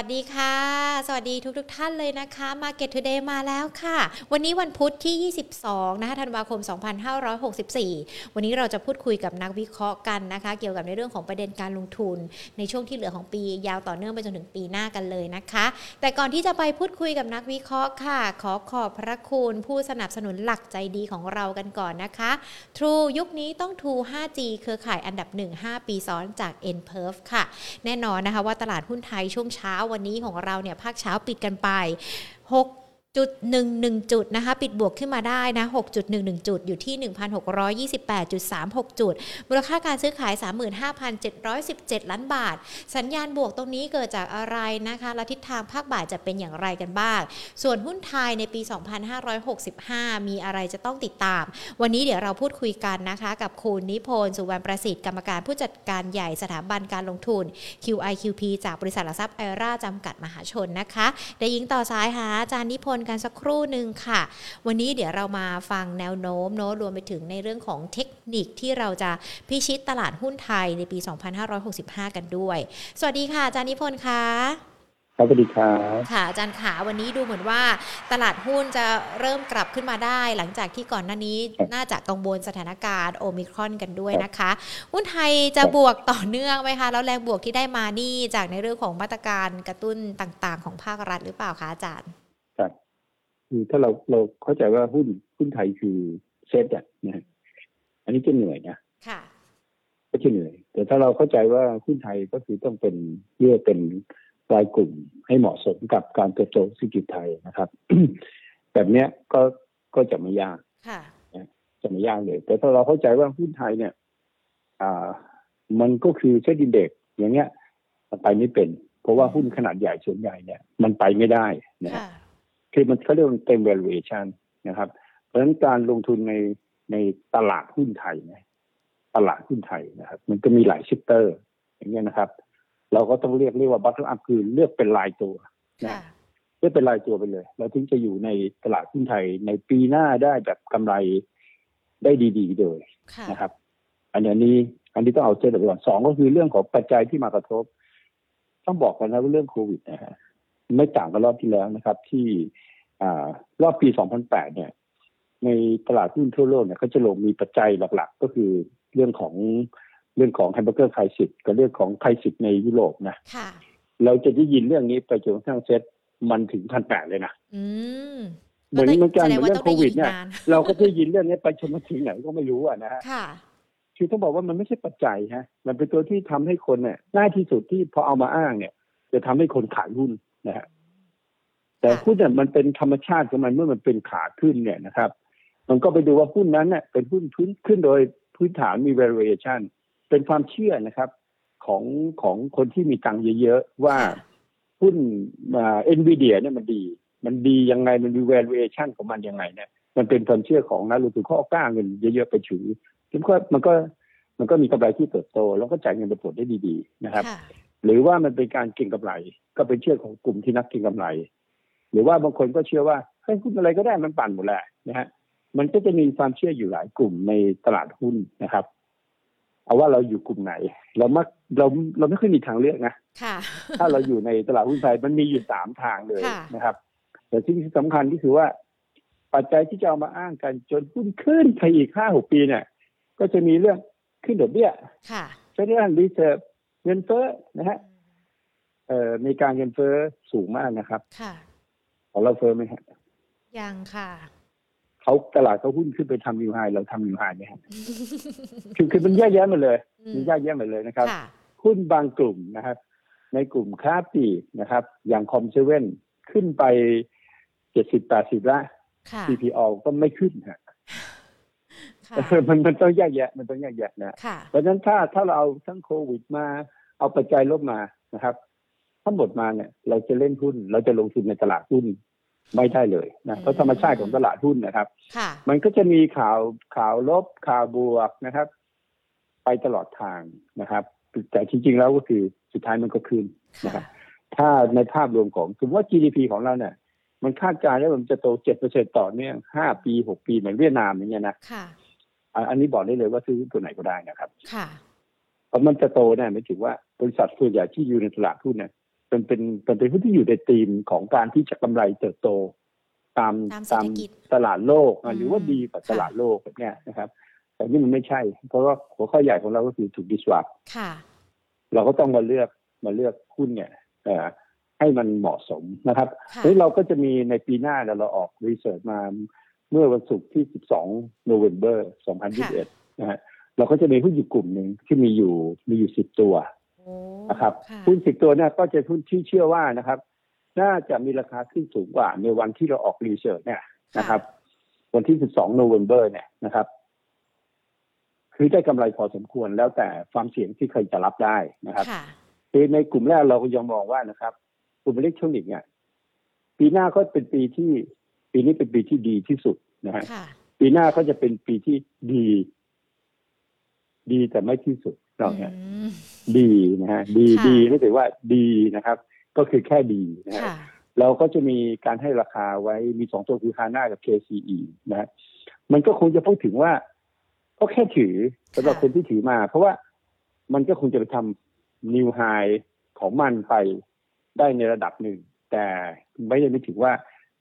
วัสดีค่ะ สวัสดีทุกทท่านเลยนะคะ Market Today มาแล้วค่ะ วันนี้วันพุธที่ 22 นะคะธันวาคม 2564 วันนี้เราจะพูดคุยกับนักวิเคราะห์กันนะคะ เกี่ยวกับในเรื่องของประเด็นการลงทุน ในช่วงที่เหลือของปียาวต่อเนื่องไปจนถึงปีหน้ากันเลยนะคะ แต่ก่อนที่จะไปพูดคุยกับนักวิเคราะห์ค่ะ ขอขอบพระคุณผู้สนับสนุนหลักใจดีของเรากันก่อนนะคะ True ยุคนี้ต้อง True 5G เครือข่ายอันดับ 1 5 ปีซ้อนจาก n p e r f ค่ะ แน่นอนนะคะว่าตลาดหุ้นไทยช่วงเช้าวันนี้ของเราเนี่ยภาคเช้าปิดกันไป6 จุด11จุดนะคะปิดบวกขึ้นมาได้นะ6.11 จุดอยู่ที่ 1,628.36 จุด มูลค่าการซื้อขาย 35,717 ล้านบาท สัญญาณบวกตรงนี้เกิดจากอะไรนะคะและทิศทางภาคบ่ายจะเป็นอย่างไรกันบ้าง ส่วนหุ้นไทยในปี 2565 มีอะไรจะต้องติดตาม วันนี้เดี๋ยวเราพูดคุยกันนะคะกับคุณนิพนธ์สุวรรณประสิทธิ์กรรมการผู้จัดการใหญ่สถาบันการลงทุน QIQP จากบริษัทหลักทรัพย์ไอราจำกัดมหาชนนะคะได้ยิงต่อสายหาอาจารย์นิพนธ์กันสักครู่หนึ่งค่ะ วันนี้เดี๋ยวเรามาฟังแนวโน้มโน้รวมไปถึงในเรื่องของเทคนิคที่เราจะพิชิตตลาดหุ้นไทยในปี 2565 กันด้วย สวัสดีค่ะอาจารย์นิพนธ์ค่ะครับสวัสดีครับค่ะอาจารย์ขาวันนี้ดูเหมือนว่า ตลาดหุ้นจะเริ่มกลับขึ้นมาได้ หลังจากที่ก่อนหน้านี้น่าจะกังวลสถานการณ์โอมิครอนกันด้วยนะคะ หุ้นไทยจะบวกต่อเนื่องไหมคะ แล้วแรงบวกที่ได้มานี่จากในเรื่องของมาตรการกระตุ้นต่างๆ ของภาครัฐหรือเปล่าคะอาจารย์ ครับคือถ้าเราเราเข้าใจว่าหุ้นหุ้นไทยคือเซตอะนะฮะอันนี้จะเหนื่อยนะค่ะก็จะเหนื่อย แต่ถ้าเราเข้าใจว่าหุ้นไทยก็คือต้องเป็นเลือกเป็นรายกลุ่มให้เหมาะสมกับการเติบโตเศรษฐกิจไทยนะครับ แบบเนี้ยก็ก็จะไม่ยากค่ะจะไม่ยากเลย แต่ถ้าเราเข้าใจว่าหุ้นไทยเนี่ย อ่า มันก็คือ SET index อย่างเงี้ยมันไปไม่เป็น เพราะว่าหุ้นขนาดใหญ่ส่วนใหญ่เนี่ย มันไปไม่ได้นะฮะ ค่ะคือมันเขาเรียกว่าเต็ม valuation นะครับ เพราะฉะนั้นการลงทุนในในตลาดหุ้นไทยเนี่ยตลาดหุ้นไทยนะครับ มันก็มีหลาย sector อย่างเงี้ยนะครับ เราก็ต้องเรียกเรียกว่า bottom up คือเลือกเป็นรายตัวค่ะเลือกเป็นรายตัวไปเลย เราถึงจะอยู่ในตลาดหุ้นไทยในปีหน้าได้แบบกำไรได้ดีๆเลยค่ะนะครับ อันนี้อันนี้ต้องเอาเจอไปก่อนสองก็คือเรื่องของปัจจัยที่มากระทบ ต้องบอกกันนะว่าเรื่องโควิดนะฮะ ไม่ต่างกับรอบที่แล้วนะครับ ที่อ่ารอบปี 2008 เนี่ย ในตลาดหุ้นทั่วโลกเนี่ยเขาจะลงมีปัจจัยหลักๆ ก็คือเรื่องของเรื่องของแฮมเบอร์เกอร์ crisis กับเรื่องของ crisis ในยุโรปนะค่ะเราจะได้ยินเรื่องนี้ไปจนกระทั่งเซ็ตมันถึงพันแปดเลยนะอืมเหมือนเหมือนกันแสดงเหมือนว่าเรื่ต้อองงโคได้วิยิดนเนี่ยนานเราก็ได้ยินเรื่องนี้ไปจนมาถึงไหนก็ไม่รู้อะนะฮะค่ะคือต้องบอกว่ามันไม่ใช่ปัจจัยฮะ มันเป็นตัวที่ทำให้คนเนี่ยง่ายที่สุดที่พอเอามาอ้างเนี่ย จะทำให้คนขายหุ้น นะฮะแต่หุ้นเนี่ยมันเป็นธรรมชาติของมันเมื่อมันเป็นขาขึ้นเนี่ยนะครับ มันก็ไปดูว่าหุ้นนั้นเนี่ยเป็นหุ้นพื้นขึ้นโดยพื้นฐานมี valuation เป็นความเชื่อนะครับของของคนที่มีตังค์เยอะๆ ว่าหุ้นเอ็นวีเดียเนี่ยมันดี มันดียังไงมันมี valuation ของมันยังไงเนี่ยมันเป็นความเชื่อของนักลงทุนเขาเอากล้าเงินเยอะๆไปถือมันก็มันก็มันก็มีกำไรที่เติบโต แล้วก็จ่ายเงินปันผลได้ดีๆนะครับ หรือว่ามันเป็นการเก็งกำไร ก็เป็นเชื่อของกลุ่มที่นักเก็งกำไร หรือว่าบางคนก็เชื่อว่าเฮ้ยหุ้นอะไรก็ได้มันปั่นหมดแหละนะฮะมันก็จะมีความเชื่ออยู่หลายกลุ่มในตลาดหุ้นนะครับ เอาว่าเราอยู่กลุ่มไหน เรามักเราเราไม่ค่อยมีทางเลือกนะค่ะถ้าเราอยู่ในตลาดหุ้นไทยมันมีอยู่สามทางเลยค่ะนะครับ แต่ที่สำคัญก็คือว่า ปัจจัยที่จะเอามาอ้างกันจนหุ้นขึ้นไปอีกห้าหกปีเนี่ย ก็จะมีเรื่องขึ้นดอกเบี้ยค่ะ Federal Reserve เงินเฟ้อนะฮะเอ่อมีการเงินเฟ้อสูงมากนะครับ ค่ะของเราเฟ้อไหมฮะยังค่ะเขาตลาดเขาหุ้นขึ้นไปทำนิวไฮเราทำนิวไฮไหมฮะคือคือมันแยกแยะหมดเลยอืมมันแยกแยะหมดเลยนะครับค่ะหุ้นบางกลุ่มนะครับ ในกลุ่มค้าปลีกนะครับ อย่างคอมเซเว่นขึ้นไปเจ็ดสิบแปดสิบละค่ะ CPO ก็ไม่ขึ้นฮะค่ะมันมันต้องแยกแยะ มันต้องแยกแยะนะค่ะเพราะฉะนั้นถ้าถ้าเราเอาทั้งโควิดมา เอาปัจจัยลบมานะครับทั้งหมดมาเนี่ย เราจะเล่นหุ้น เราจะลงทุนในตลาดหุ้นไม่ได้เลยนะเพราะธรรมชาติของตลาดหุ้นนะครับค่ะมันก็จะมีข่าวข่าวลบข่าวบวกนะครับ ไปตลอดทางนะครับ แต่จริง ๆ แล้วก็คือสุดท้ายมันก็คืนนะครัค่ะบถ้าในภาพรวมของสมมติว่า GDP ของเราเนี่ย มันคาดการณ์ว่ามันจะโตเจ็ดเปอร์เซ็นต่อเนื่องห้าปีหกปีเหมือนเวียดนามอย่างเงี้ยนะค่ะอะอันนี้บอกได้เลยว่าซื้อตัวไหนก็ได้นะครับค่ะ เพราะมันจะโตเนี่ยหมายถึงว่าบริษัทส่วนใหญ่ที่อยู่ในตลาดหุ้นเนี่ยเป็นเป็นเป็นเป็นหุ้นที่อยู่ในธีมของการที่จะกำไรเติบโต ตามตามเศรษฐกิจตลาดโลกอะอืมหรือว่าดีกว่าค่ะตลาดโลกแบบเนี้ยนะครับ แต่นี่มันไม่ใช่ เพราะว่าหัวข้อใหญ่ของเราก็คือถูก disrupt ค่ะเราก็ต้องมาเลือกมาเลือกหุ้นเนี่ยเอ่อให้มันเหมาะสมนะครับค่ะเฮ้ยเราก็จะมีในปีหน้าเนี่ยเราออกรีเสิร์ชมาเมื่อวันศุกร์ที่ 12 โนเวม ber 2021 นะฮะ เราก็จะมีหุ้นอยู่กลุ่มหนึ่งที่มีอยู่มีอยู่10ตัวโอ้นะครับค่ะหุ้น10ตัวเนี่ยก็จะหุ้นที่เชื่อว่านะครับ น่าจะมีราคาขึ้นสูงกว่าในวันที่เราออกรีเสิร์ชเนี่ยนะครับ วันที่12โนเวม ber เนี่ยนะครับ คือได้กำไรพอสมควรแล้วแต่ความเสี่ยงที่เคยจะรับได้นะครับค่ะคือในกลุ่มแรกเราก็ยังมองว่านะครับกลุ่มอิเล็กทรอนิกส์เนี่ยปีหน้าก็เป็นปีที่ ปีนี้เป็นปีที่ดีที่สุดนะฮะค่ะปีหน้าก็จะเป็นปีที่ดี ดีแต่ไม่ที่สุดเราเนี่ยอืมดีนะฮะดีค่ะดีไม่ถือว่าดีนะครับ ก็คือแค่ดีนะฮะค่ะเราก็จะมีการให้ราคาไว้มีสองตัวคือฮาน่ากับ KCE นะฮะมันก็คงจะพูดถึงว่าก็แค่ถือสำหรับค่ะคนที่ถือมา เพราะว่ามันก็คงจะไปทำนิวไฮของมันไปได้ในระดับหนึ่ง แต่ไม่ได้ไม่ถึงว่า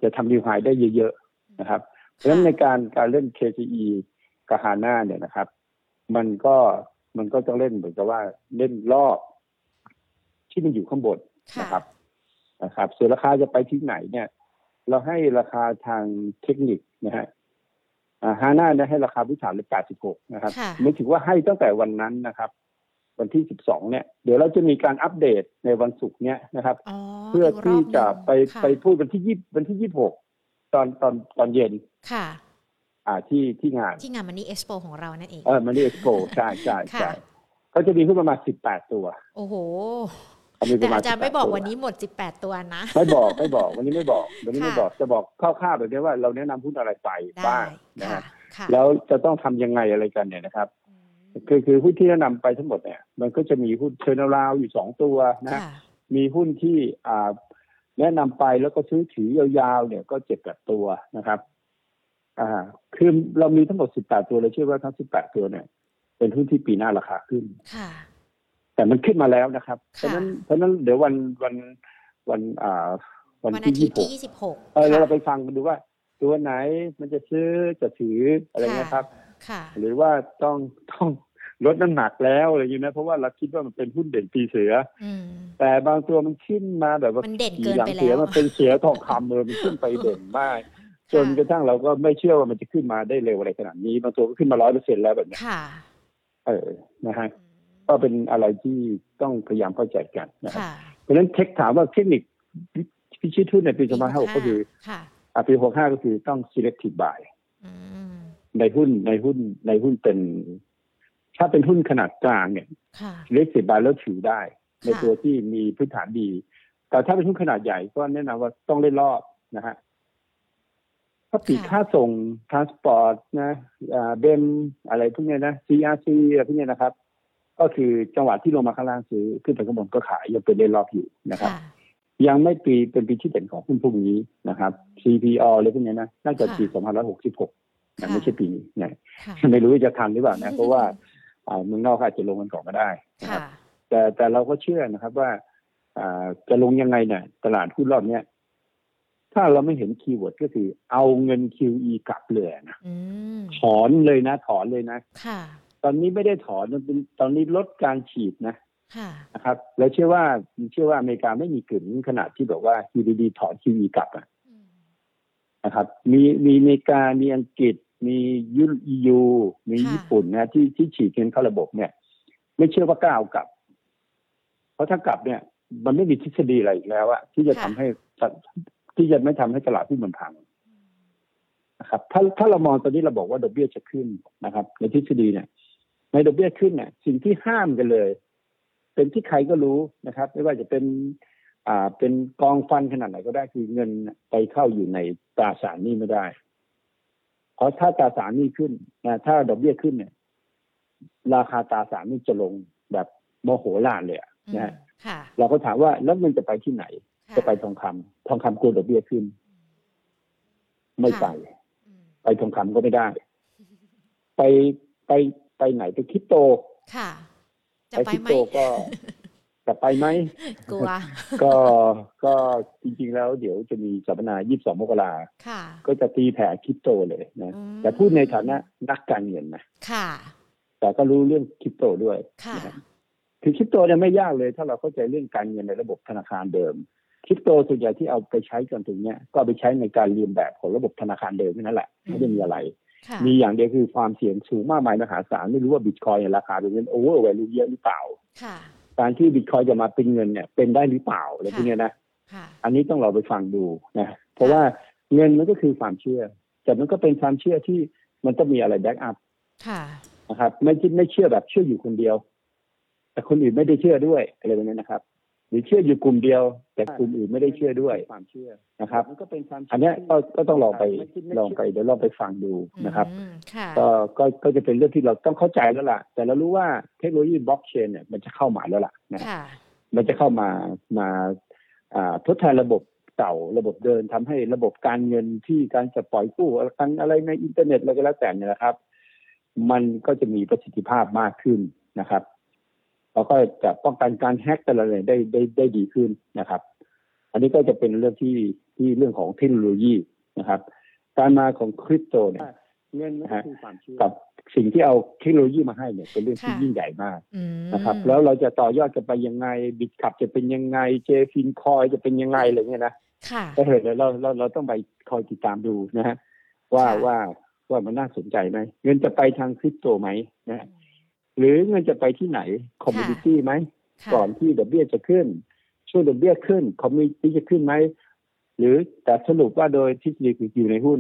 จะทำนิวไฮได้เยอะ ๆ นะครับ เพราะฉะนั้นในการการเล่น KCE กับฮาน่าเนี่ยนะครับ มันก็มันก็ต้องเล่นเหมือนกับว่าเล่นรอบที่มันอยู่ข้างบนค่ะนะครับนะครับ ส่วนราคาจะไปที่ไหนเนี่ย เราให้ราคาทางเทคนิคนะฮะฮาน่าเนี่ยให้ราคาพื้นฐานเลย86 นะครับค่ะไม่ถือว่าให้ตั้งแต่วันนั้นนะครับ วันที่ 12 เนี่ย เดี๋ยวเราจะมีการอัปเดตในวันศุกร์เนี่ยนะครับอ๋อเพื่อที่จะไปอีกรอบหนึ่งไปพูดวันที่ยี่วันที่ 26 ตอนตอนตอนเย็นค่ะอ่า ที่ที่งานที่งานมันนี่เอ็กซ์โปของเรานั่นเองเออมันนี่เอ็กซ์โปใช่ใช่ใช่ค่ะเขาจะมีขึ้นประมาณ18ตัว โอ้โหเขามีปแต่ระมาณอาจารย์ไม่18บอกตัววันนี้หมด 18 ตัวนะ ไม่บอกไม่บอกวันนี้ไม่บอก วันนี้ไม่ค่ะบอกจะบอกคร่าวๆแบบนี้ว่าเราแนะนำหุ้นอะไรไปได้บ้างนะค่ะฮะค่ะแล้วจะต้องทำยังไงอะไรกันเนี่ยนะครับอืมคือคือหุ้นที่แนะนำไปทั้งหมดเนี่ย มันก็จะมีหุ้นเทอร์นาราวอยู่สองตัวนะค่ะมีหุ้นที่อ่าแนะนำไปแล้วก็ซื้อถือยาวๆเนี่ยก็เจ็ดแปดตัวนะครับ อ่าคือเรามีทั้งหมดสิบแปดตัวเลยเชื่อว่าทั้งสิบแปดตัวเนี่ย เป็นหุ้นที่ปีหน้าราคาขึ้น ค่ะ แต่มันขึ้นมาแล้วนะครับ เพค่ะราะฉะนั้นเพราะฉะนั้นเดี๋ยววันวันวันอ่าวันวันอาที่ทิตยี่ย์สิบหที่ก26เออแล้วค่ะเราไปฟังกันดูว่า ตัวไหนมันจะซื้อจะถืออะไรเงี้ยครับ ค่ะ หรือว่าต้องต้องลดน้ำหนักแล้วอะไรอย่างเงี้ยนะเพราะว่าเราคิดว่ามันเป็นหุ้นเด่นปีเสืออืมแต่บางตัวมันขึ้นมาแบบว่ามันเด่นขี่เกินหลังไปเสือแล้วมันเป็นเสือทองคำเลยมันขึ้นไปเด่นมาก จนกระทั่งเราก็ไม่เชื่อว่ามันจะขึ้นมาได้เร็วอะไรขนาดนี้บางตัวก็ขึ้นมาร้อยเปอร์เซ็นแล้วแบบเนี้ยค่ะเออนะฮะอืมก็เป็นอะไรที่ต้องพยายามเข้าใจกันนะครับค่ะเพราะฉะนั้นเทคถามว่าเทคนิคพิชิตหุ้นในปี2056ก็คือค่ะอะปี65ก็คือต้อง selective buy อืมในหุ้นในหุ้นในหุ้นเป็น ถ้าเป็นหุ้นขนาดกลางเนี่ยค่ะเล็กสิบบาทแล้วถือได้ค่ะในตัวที่มีพื้นฐานดี แต่ถ้าเป็นหุ้นขนาดใหญ่ก็แนะนำว่าต้องเล่นรอบนะฮะ ถ้าปีกค่าส่งทรานสปอร์ตนะอ่าเบมอะไรพวกเนี้ยนะ CRC อะไรพวกเนี้ยนะครับ ก็คือจังหวะที่ลงมาข้างล่างซื้อขึ้นไปข้างบนก็ขายยังเป็นเล่นรอบอยู่นะครับค่ะยังไม่ปีเป็นปีที่เด่นของหุ้นพวกนี้นะครับ CPO อะไรพวกเนี้ยนะน่าจะปีค่ะ2566นะไม่ใช่ปีนี้นะค่ะไม่รู้ว่าจะทันหรือเปล่านะเพราะว่าอ่าเมืองนอกอาจจะลงกันก่อนก็ได้นะครับค่ะแต่แต่เราก็เชื่อนะครับว่าอ่าจะลงยังไงเนี่ยตลาดหุ้นรอบเนี้ย ถ้าเราไม่เห็นคีย์เวิร์ดก็คือเอาเงิน QE กลับเลยนะอืมถอนเลยนะ ถอนเลยนะค่ะ ตอนนี้ไม่ได้ถอนมันเป็นตอนนี้ลดการฉีดนะค่ะนะครับ แล้วเชื่อว่าเชื่อว่าอเมริกาไม่มีกลิ่นขนาดที่แบบว่าอยู่ดีๆถอน QE กลับอะอืมนะครับ มีมีอเมริกามีอังกฤษ มียุยูมีค่ะญี่ปุ่นนะที่ที่ฉีดเงินเข้าระบบเนี่ย ไม่เชื่อว่ากล้าเอากลับ เพราะถ้ากลับเนี่ย มันไม่มีทฤษฎีอะไรอีกแล้วอะที่จะทำให้ ที่จะไม่ทำให้ตลาดหุ้นมันพังนะครับ ถ้าถ้าเรามองตอนนี้เราบอกว่าดอกเบี้ยจะขึ้นนะครับ ในทฤษฎีเนี่ย ในดอกเบี้ยขึ้นเนี่ย สิ่งที่ห้ามกันเลย เป็นที่ใครก็รู้นะครับ ไม่ว่าจะเป็น อ่าเป็นกองฟันขนาดไหนก็ได้คือเงินไปเข้าอยู่ในตราสารหนี้ไม่ได้ เพราะถ้าตราสารหนี้ขึ้นนะถ้าดอกเบี้ยขึ้นเนี่ย ราคาตราสารหนี้จะลงแบบโมโหลานเลยอะอืมนะฮะค่ะเราก็ถามว่าแล้วเงินจะไปที่ไหน ค่จะไปทองคำทองคำกลัวดอกเบี้ยขึ้น ไม่ไปอืมไปทองคำก็ไม่ได้ ไปไปไปไหนไปคริปโต ค่ะจะไปไปคริปไหมโตก็แต่ไปไหมกลัวก็ก็จริงๆแล้วเดี๋ยวจะมีสัมมนา 22 มกราค่ะก็จะตีแผ่คริปโตเลยนะอืมแต่พูดในฐานะนักการเงินนะค่ะ แต่ก็รู้เรื่องคริปโตด้วย ค่ะนะครับคือคริปโตเนี่ยไม่ยากเลย ถ้าเราเข้าใจเรื่องการเงินในระบบธนาคารเดิม คริปโตส่วนใหญ่ที่เอาไปใช้กันถึงเนี้ยก็เอาไปใช้ในการเลียนแบบของระบบธนาคารเดิมนั่นแหละไม่ได้มีอะไรค่ะมีอย่างเดียวคือความเสี่ยงสูงมากมายมหาศาลไม่รู้ว่าบิตคอยน์ราคาเป็นเงินโอเวอร์แวลูเยอะหรือเปล่าค่ะการที่บิตคอยน์จะมาเป็นเงินเนี่ยเป็นได้หรือเปล่าอะไรพวกเนี้ยนะค่ะอันนี้ต้องเราไปฟังดูนะเพราะว่าเงินมันก็คือความเชื่อ แต่มันก็เป็นความเชื่อที่มันต้องมีอะไร back up ค่ะนะครับ ไม่ใช่ไม่เชื่อแบบเชื่ออยู่คนเดียว แต่คนอื่นไม่ได้เชื่อด้วยอะไรแบบนี้นะครับ หรือเชื่ออยู่กลุ่มเดียว แต่กลุ่มอื่นไม่ได้เชื่อด้วยความเชื่อนะครับมันก็เป็นความอันเนี้ยก็ก็ต้องลองไปไม่คิดไม่ลองไปเดี๋ยวลองไปฟังดูนะครับอืมค่ะก็ก็ก็จะเป็นเรื่องที่เราต้องเข้าใจแล้วล่ะ แต่เรารู้ว่าเทคโนโลยีบล็อกเชนเนี่ยมันจะเข้ามาแล้วล่ะนะค่ะมันจะเข้ามามาอ่าทดแทนระบบเก่าระบบเดิมทำให้ระบบการเงินที่การจะปล่อยกู้การอะไรในอินเทอร์เน็ตอะไรก็แล้วแต่เนี่ยนะครับ มันก็จะมีประสิทธิภาพมากขึ้นนะครับ แล้วก็จะป้องกันการแฮ็กอะไรได้ได้ได้ดีขึ้นนะครับ อันนี้ก็จะเป็นเรื่องที่ที่เรื่องของเทคโนโลยีนะครับ การมาของคริปโตเนี่ยเงินมันก็คือความเชื่อกับสิ่งที่เอาเทคโนโลยีมาให้เนี่ยเป็นเรื่องที่ค่ะยิ่งใหญ่มากอืมนะครับ แล้วเราจะต่อยอดกันไปยังไงบิตคับจะเป็นยังไงเจฟินคอยจะเป็นยังไงอะไรเงี้ยนะค่ะก็เห็นแล้วเราเราเราต้องไปคอยติดตามดูนะฮะว่าค่ะว่าว่ามันน่าสนใจไหมเงินจะไปทางคริปโตไหมนะฮะ หรือเงินจะไปที่ไหน commodity ไหมค่ะก่อนที่ดอกเบี้ยจะขึ้น ช่วงดอกเบี้ยขึ้น commodity จะขึ้นไหมหรือแต่สรุปว่าโดยทฤษฎีคืออยู่ในหุ้น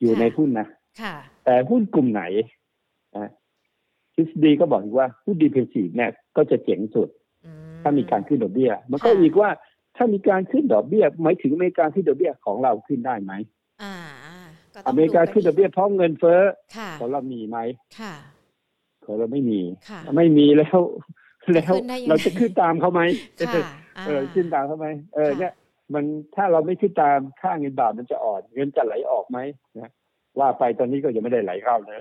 อยู่ในหุ้นนะค่ะแต่หุ้นกลุ่มไหนนะทฤษฎีก็บอกอีกว่าหุ้น defensive เนี่ยก็จะเจ๋งสุดอืถ้ามีการขึ้นดอกเบี้ย มันก็ค่ะอีกว่าถ้ามีการขึ้นดอกเบี้ยหมายถึงอเมริกาขึ้นดอกเบี้ยของเราขึ้นได้ไหมอ่าก็ต้องเมริกาขึ้นดอกเบี้ยเพราะเงินเฟ้อค่ะของเรามีไหมค่ะ ของเราไม่มีค่ะไม่มีแล้วแล้วขึ้นได้ยังไงเราจะขึ้นตามเขาไหมค่ะาเออขึ้นตามเขาไหมเออค่ะเนี่ยมันถ้าเราไม่ขึ้นตามค่าเงินบาทมันจะอ่อน เงินจะไหลออกไหมนะว่าไปตอนนี้ก็ยังไม่ได้ไหลเข้าเลย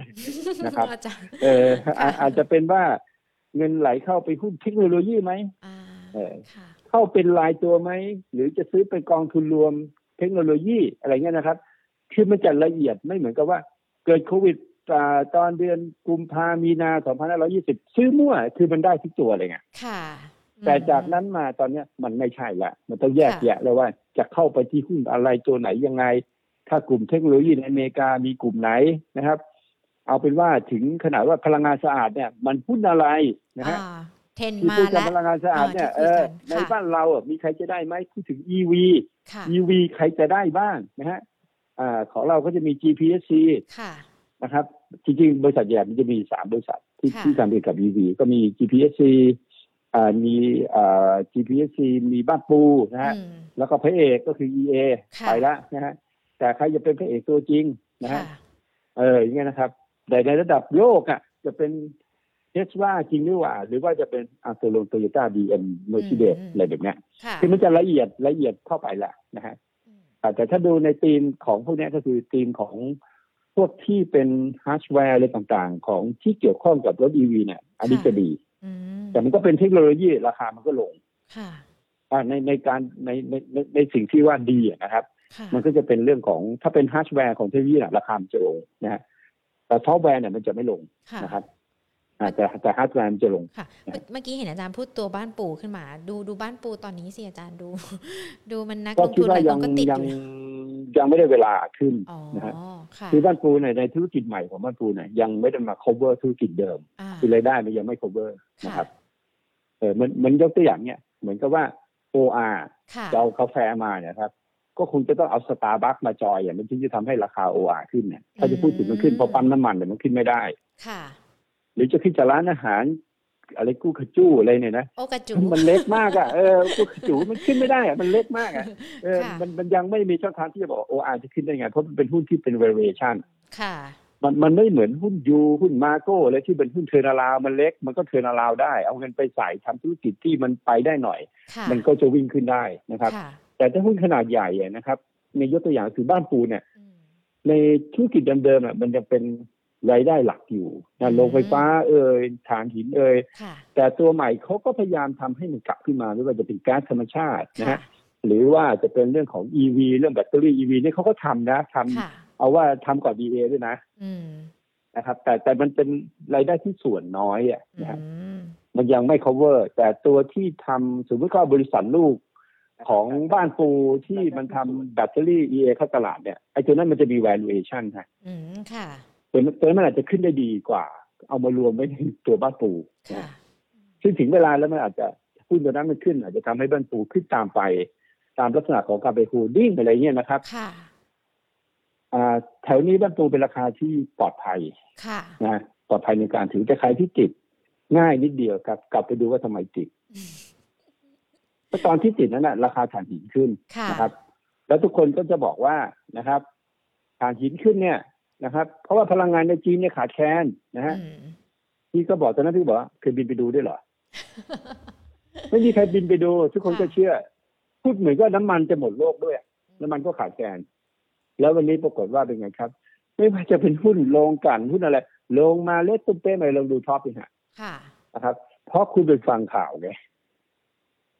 นะครับอาจารย์เอออาค่ะอาจจะเป็นว่าเงินไหลเข้าไปหุ้นเทคโนโลยีไหมอ่าเออค่ะเข้าเป็นรายตัวไหมหรือจะซื้อเป็นกองทุนรวมเทคโนโลยีอะไรเงี้ยนะครับ คือมันจะละเอียดไม่เหมือนกับว่า เกิดโควิดอ่า ตอนเดือนกุมภามีนา2520ซื้อมั่วคือมันได้ทุกตัวเลยไงค่ะ แต่จากนั้นมาตอนเนี้ยมันไม่ใช่ละ มันต้องแยกแยะเลยว่าจะเข้าไปที่หุ้นอะไรตัวไหนยังไง ถ้ากลุ่มเทคโนโลยีในอเมริกามีกลุ่มไหนนะครับ เอาเป็นว่าถึงขนาดว่าพลังงานสะอาดเนี่ย มันหุ้นอะไรนะฮะอ่าเทรนที่มาพูดกับแล้วพลังงานสะอาดเนี่ยอ่าเอที่คุยกันอในค่ะบ้านเราอะมีใครจะได้ไหมพูดถึง EV ค่ะ EV ใครจะได้บ้างนะฮะอ่าของเราก็จะมี GPSC ค่ะนะครับ จริงๆ บริษัทใหญ่มันจะมีสามบริษัทที่ค่ะที่ทำเกี่ยวกับ EV ก็มี GPSC อ่ามีอ่า GPSC มีบ้านปูนะฮะอืมแล้วก็พระเอกก็คือ EA ค่ะไปละนะฮะแต่ใครจะเป็นพระเอกตัวจริงนะค่ะฮะเอออย่างเงี้ยนะครับแต่ในระดับโลกอะจะเป็นเทสลาจริงหรือว่า หรือว่าจะเป็นอัลโตโลโตโยต้าบีเอ็มเมอร์ซิเดสอืมอะไรแบบเนี้ยค่ะคือมันจะละเอียดละเอียดเข้าไปแหละนะฮะอืมอ่าแต่ถ้าดูในธีมของพวกเนี้ยก็คือธีมของ พวกที่เป็นฮาร์ดแวร์อะไรต่างๆ ของที่เกี่ยวข้องกับรถ EV เนี่ย อันนี้ค่ะจะดีอืมแต่มันก็เป็นเทคโนโลยีราคามันก็ลงค่ะอ่าในในการในในในในสิ่งที่ว่าดีอะนะครับค่ะมันก็จะเป็นเรื่องของถ้าเป็นฮาร์ดแวร์ของเทคโนโลยีน่ะราคามันจะลงนะฮะแต่ซอฟต์แวร์เนี่ยมันจะไม่ลงค่ะนะครับอ่าแต่แต่ฮาร์ดแวร์มันจะลงค่ะเมื่อเมื่อกี้เห็นอาจารย์พูดตัวบ้านปูขึ้นมา ดูดูบ้านปูตอนนี้สิอาจารย์ดู ดูมันนักก็ลงคิดทุนหว่าลายคยังนก็ติดยังอยู่ ยังไม่ได้เวลาขึ้นอ๋อนะฮะค่ะคือบ้านปูเนี่ยในธุรกิจใหม่ของบ้านปูเนี่ยยังไม่ได้มา cover ธุรกิจเดิมอ่าคือรายได้มันยังไม่ cover ค่ะนะครับเออมันมันยกตัวอย่างเนี่ยเหมือนกับว่า OR ค่ะจะเอากาแฟมาเนี่ยครับ ก็คงจะต้องเอาสตาร์บัคมาจอยอย่างมันถึงจะทำให้ราคา OR ขึ้นเนี่ยถ้าจะพูดถึงมันขึ้นเพราะปั๊มน้ำมันเนี่ยมันขึ้นไม่ได้ค่ะหรือจะขึ้นจากร้านอาหาร อะไรกู้ขจู้อะไรเนี่ยนะโอกระจูมันเล็กมากอะเออกู้ขจูมันขึ้นไม่ได้อะมันเล็กมากอะเออค่ะมันมันยังไม่มีช่องทางที่จะบอก OR จะขึ้นได้ไง เพราะมันเป็นหุ้นที่เป็น valuation ค่ะ มันมันไม่เหมือนหุ้นยูหุ้นมาโก้อะไรที่เป็นหุ้น turnaround มันเล็กมันก็ turnaround ได้ เอาเงินไปใส่ทำธุรกิจที่มันไปได้หน่อยค่ะมันก็จะวิ่งขึ้นได้นะครับค่ะแต่ถ้าหุ้นขนาดใหญ่อะนะครับ ในยกตัวอย่างคือบ้านปูเนี่ยอืมในธุรกิจเดิมๆอะมันยังเป็น รายได้หลักอยู่นะโรงไฟฟ้าเอ่ยถ่านหินเอ่ยค่ะแต่ตัวใหม่เขาก็พยายามทำให้มันกลับขึ้นมาไม่ว่าจะเป็นก๊าซธรรมชาตินะค่ะฮะหรือว่าจะเป็นเรื่องของ EV เรื่องแบตเตอรี่ EV นี่เขาก็ทำนะทำค่ะเอาว่าทำก่อน DA ด้วยนะอืมนะครับ แต่แต่มันเป็นรายได้ที่ส่วนน้อยอะอืนะครับมมันยังไม่ cover แต่ตัวที่ทำสมมติก็บริษัทลูกของบ้านปูที่มันทำแบตเตอรี่ EA เข้าตลาดเนี่ยไอ้ตัวนั้นมันจะมี valuation ฮะอืม ค่ะ ตัวนั้นตัวนั้นมันอาจจะขึ้นได้ดีกว่า เอามารวมไว้ในตัวบ้านปูค่ะนะซึ่งถึงเวลาแล้วมันอาจจะหุ้นตัวนั้นมันขึ้น อาจจะทำให้บ้านปูขึ้นตามไป ตามลักษณะของการไปโฮลดิ้งอะไรเงี้ยนะครับค่ะอ่าแถวนี้บ้านปูเป็นราคาที่ปลอดภัยค่ะนะปลอดภัยในการถือแต่ใครที่ติดง่ายนิดเดียวครับ กลับไปดูว่าทำไมติดเพราะตอนที่ติดนั้นนะราคาถ่านหินขึ้นค่ะนะครับ แล้วทุกคนก็จะบอกว่านะครับถ่านหินขึ้นเนี่ย นะครับ เพราะว่าพลังงานในจีนเนี่ยขาดแคลนนะฮะอืมพี่ก็บอกตอนนั้นพี่บอกว่าเคยบินไปดูด้วยเหรอไม่มีใครบินไปดู ทุกคนก็เชื่อ พูดเหมือนก็น้ำมันจะหมดโลกด้วย น้ำมันก็ขาดแคลนแล้ววันนี้ปรากฏว่าเป็นไงครับ ไม่ว่าจะเป็นหุ้นโรงกลั่นหุ้นอะไร ลงมาเล็ดตุ้มเป้ไปลองดูท็อปนี่ฮะค่ะนะครับ เพราะคุณไปฟังข่าวไง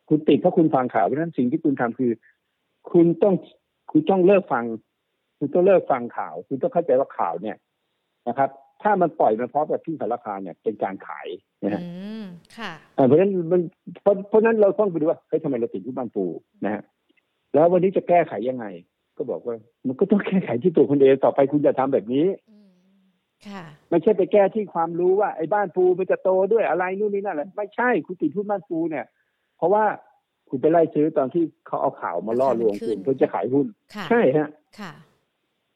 คุณติดเพราะคุณฟังข่าวเพราะฉะนั้นสิ่งที่คุณทำคือ คุณต้องคุณต้องเลิกฟัง คุณต้องเลิกฟังข่าว คุณต้องเข้าใจว่าข่าวเนี่ยนะครับ ถ้ามันปล่อยมาพร้อมกับที่สารคามเนี่ยเป็นการขายนะฮะอืมค่ะอ่าเพราะฉะนั้นมันเพราะเพราะฉะนั้นเราต้องไปดูว่าเฮ้ยทำไมเราติดที่บ้านปูนะฮะแล้ววันนี้จะแก้ไขยังไง ก็บอกว่า มันก็ต้องแก้ไขที่ตัวคนเองต่อไปคุณจะทำแบบนี้อืมค่ะไม่ใช่ไปแก้ที่ความรู้ว่าไอ้บ้านปูมันจะโตด้วยอะไรนู่นนี่นั่นแหละไม่ใช่คุณติดหุ้นบ้านปูเนี่ย เพราะว่าคุณไปไล่ซื้อตอนที่เขาเอาข่าวมาล่อลวงคุณเพื่อจะขายหุ้นค่ะใช่ฮะค่ะ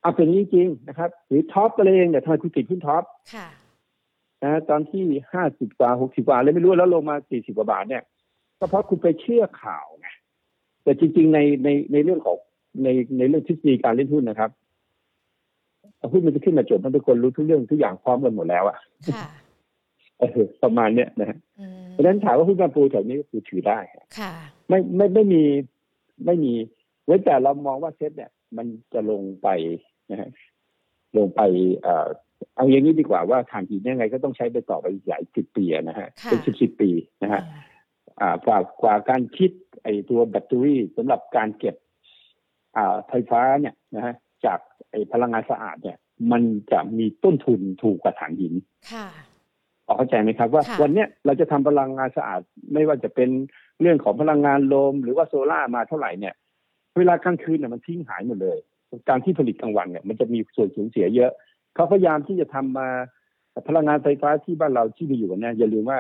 เอาเป็นอย่างนี้จริงนะครับ หรือท็อปก็เลยเองเนี่ยทำไมคุณติดหุ้นท็อปค่ะนะตอนที่ห้าสิบกว่าหกสิบกว่าเลยไม่รู้แล้วลงมาสี่สิบกว่าบาทเนี่ยก็เพราะคุณไปเชื่อข่าวไงแต่จริง ๆ ในในในเรื่องของในในเรื่องทฤษฎีการเล่นหุ้นนะครับหุ้นมันจะขึ้นมาจบมันทุกคนรู้ทุกเรื่องทุกอย่างพร้อมกันหมดแล้วอะค่ะเออประมาณเนี้ยนะฮะอืมเพราะฉะนั้นถามว่าหุ้นการปูแถวนี้ก็คือถือได้ค่ะ ไม่ไม่ไม่มีไม่มีเว้นแต่เรามองว่าเซ็ตเนี่ย มันจะลงไปนะฮะลงไปเอ่อเอาอย่างนี้ดีกว่าว่าฐานหินยังไงก็ต้องใช้ไปต่อไปอีกหลายสิบปีอะนะฮะค่ะเป็นสิบสิบปีนะฮะอ่ากว่ากว่าการคิดไอ้ตัวแบตเตอรี่สำหรับการเก็บอ่าไฟฟ้าเนี่ยนะฮะจากไอ้พลังงานสะอาดเนี่ย มันจะมีต้นทุนถูกกว่าถ่านหินค่ะพอเข้าใจไหมครับว่าค่ะวันเนี้ยเราจะทำพลังงานสะอาดไม่ว่าจะเป็นเรื่องของพลังงานลมหรือว่าโซล่าร์มาเท่าไหร่เนี่ย เวลากลางคืนเนี่ยมันทิ้งหายหมดเลย การที่ผลิตกลางวันเนี่ยมันจะมีส่วนสูญเสียเยอะเขาพยายามที่จะทำมาพลังงานไฟฟ้าที่บ้านเราที่มีอยู่เนี่ยอย่าลืมว่า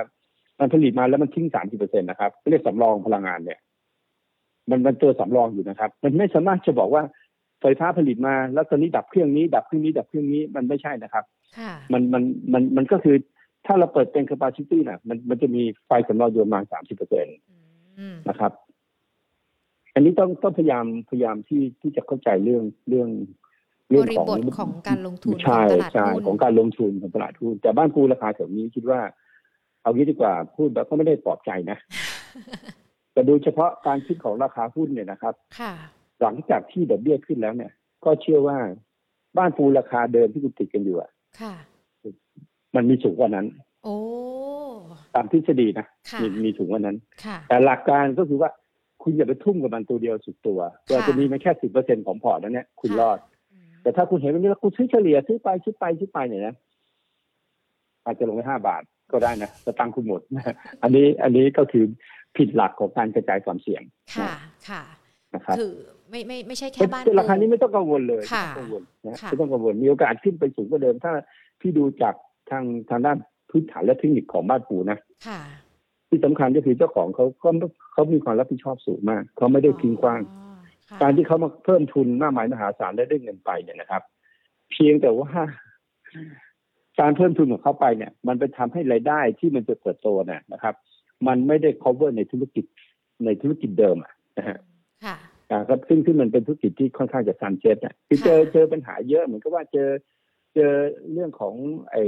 มันผลิตมาแล้วมันทิ้งสามสิบเปอร์เซ็นต์นะครับเรียกสำรองพลังงานเนี่ย มันมันตัวสำรองอยู่นะครับ มันไม่สามารถจะบอกว่าไฟฟ้าผลิตมาแล้วตอนนี้ดับเครื่องนี้ ดับเครื่องนี้ดับเครื่องนี้มันไม่ใช่นะครับค่ะมันมันมันมันก็คือถ้าเราเปิดเป็น capacity นะมันมันจะมีไฟสำรองอยู่ประมาณสามสิบเปอร์เซ็นตอืมนะครับ อันนี้ต้องต้องพยายามพยายามที่ที่จะเข้าใจเรื่องเรื่องบเรื่องริของบทของการลงทุนขใช่องตลาดใช่หุ้นของการลงทุนของตลาดหุ้นแต่บ้านปูราคาแถวนี้คิดว่า เอางี้ดีกว่าพูดแบบก็ไม่ได้ปลอบใจนะแต่โดยเฉพาะการคิดของราคาหุ้นเนี่ยนะครับ ค่ะ หลังจากที่ดอกเบี้ยขึ้นแล้วเนี่ย ก็เชื่อว่าบ้านปูราคาเดิมที่คุณติดกันอยู่อะค่ะ มันมีสูงกว่านั้น โอ้ตามทฤษฎีนะค่ะมีมีสูงกว่านั้นค่ะแต่หลักการก็คือว่า คุณอย่าไปทุ่มกับมันตัวเดียวสุดตัวก็จะมีมันแค่สิบเปอร์เซ็นของพอร์ตนั้นเนี่ยคุณรอดอืมแต่ถ้าคุณเห็นวันนี้แล้วคุณซื้อเฉลี่ยซื้อไปซื้อไปซื้อไปเนี่ยนะอาจจะลงไปห้าบาทก็ได้นะสตังค์คุณหมดอันนี้อันนี้ก็คือผิดหลักของการกระจายความเสี่ยง ค่ะค่ะนะครับคือไม่ไม่ไม่ใช่แค่เป็นบ้านเป็นราคาปูนี้ไม่ต้องกังวลเลยค่ะไม่ต้องกังวลนะค่ะไม่ต้องกังวลมีโอกาสขึ้นไปสูงกว่าเดิม ถ้าพี่ดูจากทางทางด้านพื้นฐานและเทคนิคของบ้านปูนะค่ะ ที่สำคัญก็คือเจ้าของเขาก็เขามีความรับผิดชอบสูงมากเขาไม่ได้ทิ้งกว้างอ๋อค่ะการที่เขามาเพิ่มทุนมากมายมหาศาลและได้เงินไปเนี่ยนะครับ เพียงแต่ว่าการเพิ่มทุนของเขาไปเนี่ย มันไปทำให้รายได้ที่มันจะเติบโตเนี่ยนะครับ มันไม่ได้ cover ในธุรกิจในธุรกิจเดิมอะนะฮะค่ะอ่าครับซึ่งซึ่งมันเป็นธุรกิจที่ค่อนข้างจะซันเซ็ตอะคือเจอค่ะเจอปัญหาเยอะเหมือนกับว่าเจอเจอเรื่องของไอ้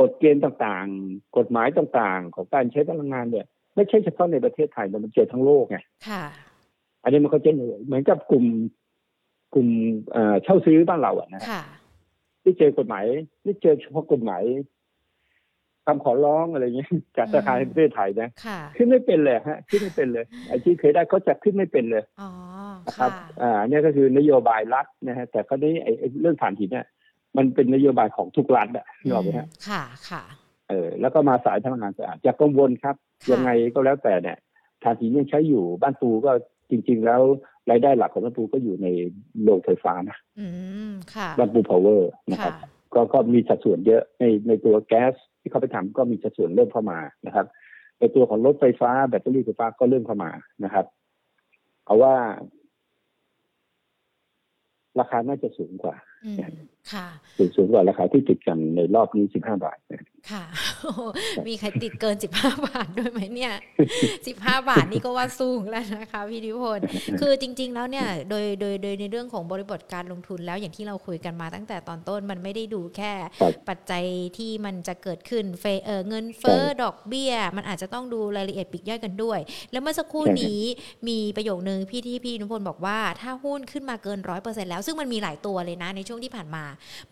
กฎเกณฑ์ต่างๆ กฎหมายต่างๆ ของการใช้พลังงานเนี่ย ไม่ใช่เฉพาะในประเทศไทยแต่มันเจอทั้งโลกไงค่ะ อันนี้มันก็จะเหมือนกับกลุ่มกลุ่มเอ่อเช่าซื้อบ้านเราอะนะฮะค่ะจนี่เจอกฎหมายนี่เจอเฉพาะกฎหมายคำขอร้องอะไรเงี้ยจากธนาคารแห่งประเทศไทยนะค่ะขึ้นไม่เป็นเลยฮะขึ้นไม่เป็นเลยไอ้ที่เคยได้เขาจะขึ้นไม่เป็นเลยอ๋อนะคค่ะรับ อ่าเนี่ยก็คือนโยบายรัฐนะฮะแต่คราวนี้ไอ้ไอ้เรื่องถ่านหินเนี่ย มันเป็นนโยบายของทุกรัฐอะนึกออกไหมฮะค่ะค่ะเออแล้วก็มาสายพลังงานสะอาดจากกังวลครับค่ะยังไงก็แล้วแต่เนี่ยถ่านหินยังใช้อยู่บ้านปูก็จริง ๆ แล้วรายได้หลักของบ้านปูก็อยู่ในโรงไฟฟ้านะอืมค่ะบ้านปูพาวเวอร์นะครับค่ะก็ก็มีสัดส่วนเยอะในในตัวแก๊สที่เขาไปทำก็มีสัดส่วนเริ่มเข้ามานะครับในตัวของรถไฟฟ้าแบตเตอรี่ไฟฟ้าก็เริ่มเข้ามานะครับ เอาว่า ราคาน่าจะสูงกว่าอืมค่ะสูงสูงกว่าราคาที่ติดกันในรอบนี้สิบห้าบาทนะค่ะโอ้โห มีใครติดเกินสิบห้าบาทด้วยไหมเนี่ยสิบห้าบาทนี่ก็ว่าสูงแล้วนะคะพี่นิพนธ์คือจริง ๆ แล้วเนี่ยโดยโดยโดยในเรื่องของบริบทการลงทุนแล้วอย่างที่เราคุยกันมาตั้งแต่ตอนต้นมันไม่ได้ดูแค่ครับปัจจัยที่มันจะเกิดขึ้นเฟเออเงินเฟ้อดอกเบี้ย มันอาจจะต้องดูรายละเอียดปลีกย่อยกันด้วย แล้วเมื่อสักครู่ใช่ครับนี้มีประโยคนึงพี่ที่พี่นิพนธ์บอกว่าถ้าหุ้นขึ้นมาเกินร้อยเปอร์เซ็นแล้วซึ่งมันมีหลายตัวเลยนะในช่วงที่ผ่านมา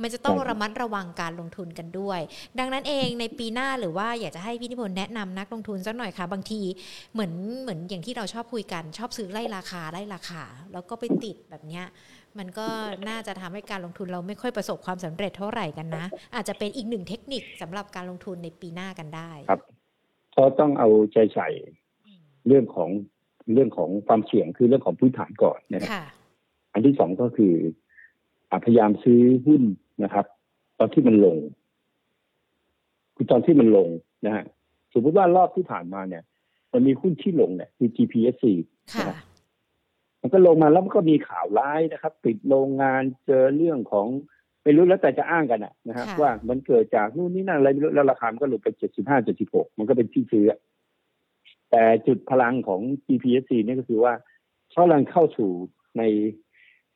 มันจะต้องระมัดระวังการลงทุนกันด้วย ดังนั้นเองในปีหน้าหรือว่าอยากจะให้พี่นิพนธ์แนะนำนักลงทุนสักหน่อยค่ะบางทีเหมือนเหมือนอย่างที่เราชอบคุยกัน ชอบซื้อไล่ราคาไล่ราคา แล้วก็ไปติดแบบเนี้ยมันก็น่าจะทำให้การลงทุนเราไม่ค่อยประสบความสำเร็จเท่าไหร่กันนะ อาจจะเป็นอีกหนึ่งเทคนิคสำหรับการลงทุนในปีหน้ากันได้ครับก็ต้องเอาใจใส่เรื่องของเรื่องของความเสี่ยงคือเรื่องของพื้นฐานก่อนนะครับค่ะอันที่สองก็คืออะพยายามซื้อหุ้นนะครับ ตอนที่มันลง คือตอนที่มันลงนะฮะสมมติว่ารอบที่ผ่านมาเนี่ย มันมีหุ้นที่ลงเนี่ยคือ GPSC ค่ะมันก็ลงมาแล้วมันก็มีข่าวร้ายนะครับ ปิดโรงงานเจอเรื่องของไม่รู้แล้วแต่จะอ้างกันอะนะฮะค่ะว่ามันเกิดจากนู่นนี่นั่นอะไรไม่รู้แล้วราคามันก็หลุดไปเจ็ดสิบห้าเจ็ดสิบหกมันก็เป็นที่ซื้ออะแต่จุดพลังของ GPSC เนี่ยก็คือว่าเขากำลังเข้าสู่ใน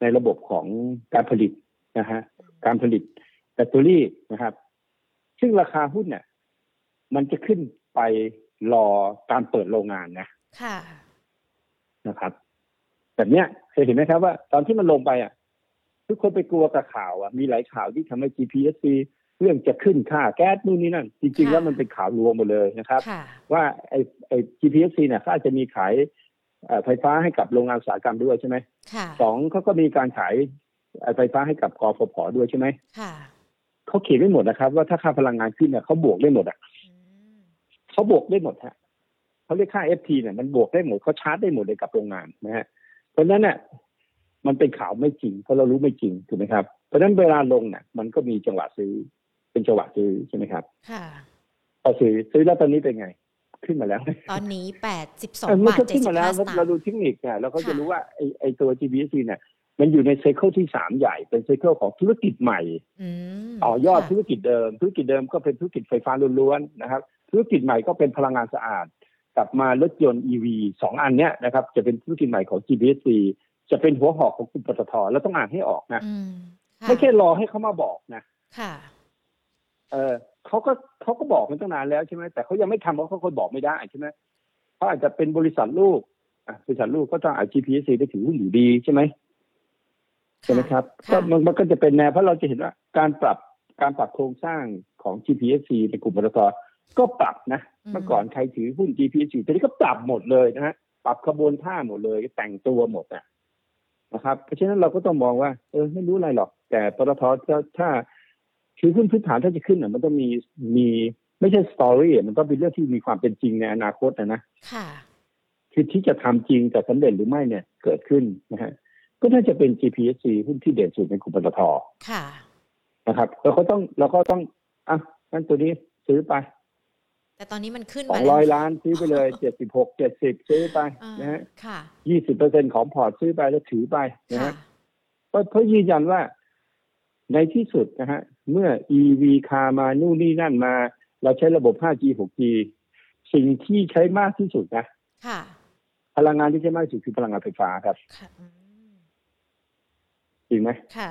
ในระบบของการผลิตนะฮะการผลิตแบตเตอรี่นะครับ ซึ่งราคาหุ้นเนี่ยมันจะขึ้นไปรอการเปิดโรงงานนะค่ะนะครับแบบเนี้ยเคยเห็นไหมครับว่า ตอนที่มันลงไปอะ ทุกคนไปกลัวกับข่าวอะมีหลายข่าวที่ทำให้ GPSC เรื่องจะขึ้นค่าแก๊สนู่นนี่นั่น จริงๆค่ะแล้วมันเป็นข่าวลวงหมดเลยนะครับค่ะว่าไอ้ไอ้ GPSC เนี่ยเขาอาจจะมีขายเอ่อไฟฟ้าให้กับโรงงานอุตสาหกรรมด้วยใช่ไหมค่ะสองเขาก็มีการขายเอ่อไฟฟ้าให้กับกฟผด้วยใช่ไหมค่ะ เขาเขียนไว้หมดนะครับ ว่าถ้าค่าพลังงานขึ้นเนี่ยเขาบวกได้หมดอะอืมเขาบวกได้หมดฮะเขาเรียกค่า FT เนี่ยมันบวกได้หมดเขาชาร์จได้หมดเลยกับโรงงานนะฮะเพราะฉะนั้นเนี่ยมันเป็นข่าวไม่จริง เพราะเรารู้ไม่จริงถูกไหมครับเพราะฉะนั้นเวลาลงเนี่ยมันก็มีจังหวะซื้อ เป็นจังหวะซื้อใช่ไหมครับ ค่ะพอซื้อซื้อแล้วตอนนี้เป็นไง ขึ้นมาแล้ว ตอนนี้แปดสิบสองเออมันบาทก็เจ็ดขึ้นสิมาบแล้วห้าสตางเราค์ดูเทคนิคเนี่ยเราก็จะค่ะรู้ว่าไอไอตัว GBC เนี่ย มันอยู่ในไซเคิลที่สามใหญ่เป็นไซเคิลของธุรกิจใหม่อืมต่อยอดค่ะธุรกิจเดิม ธุรกิจเดิมก็เป็นธุรกิจไฟฟ้าล้วนๆนะครับ ธุรกิจใหม่ก็เป็นพลังงานสะอาด กลับมารถยนต์ EV สองอันเนี้ยนะครับ จะเป็นธุรกิจใหม่ของ GBSC จะเป็นหัวหอกของกลุ่มปตทแล้วต้องอ่านให้ออกนะอืมค่ะไม่ใช่รอให้เขามาบอกนะค่ะ เออเขาก็เขาก็บอกมันตั้งนานแล้วใช่ไหมแต่เขายังไม่ทำเพราะเขาคนบอกไม่ได้ใช่ไหมเขาอาจจะเป็นบริษัทลูกอะบริษัทลูกก็ต้องเอา GPSC ไปถือหุ้นอยู่ดีใช่ไหม ใช่ไหมครับค่ะก็มันมันก็จะเป็นแนวเพราะเราจะเห็นว่าการปรับการปรับโครงสร้างของ GPSC ในกลุ่มปตทก็ปรับนะ เมื่อก่อนใครถือหุ้น GPSC ตอนนี้ก็ปรับหมดเลยนะฮะปรับขบวนท่าหมดเลย แต่งตัวหมดอะนะครับ เพราะฉะนั้นเราก็ต้องมองว่า เออไม่รู้อะไรหรอก แต่ปตทถ้าถ้าคือหุ้นพื้นฐานถ้าจะขึ้นอะมันต้องมีมีไม่ใช่สตอรี่มันต้องเป็นเรื่องที่มีความเป็นจริงในอนาคตนะนะค่ะคือที่จะทำจริงจะสำเร็จหรือไม่เนี่ยเกิดขึ้นนะฮะ ก็น่าจะเป็น GPSC หุ้นที่เด่นสุดในกลุ่มปตทค่ะ นะครับเราก็ต้องเราก็ต้องอะงั้นตัวนี้ซื้อไป แต่ตอนนี้มันขึ้นสอมางร้อยแล้วล้านซื้อไปเลยเจ็ดสิบหกเจ็ดสิบซื้อไปอ่านะฮะค่ะยี่สิบเปอร์เซ็นของพอร์ตซื้อไปแล้วถือไปนะค่ะฮะเพราะเพราะยืนยันว่าในที่สุดนะฮะ เมื่อ EV คามานู่นนี่นั่นมา เราใช้ระบบ 5G 6G สิ่งที่ใช้มากที่สุดนะ ค่ะ พลังงานที่ใช้มากที่สุดคือพลังงานไฟฟ้าครับค่ะอืม จริงไหมค่ะ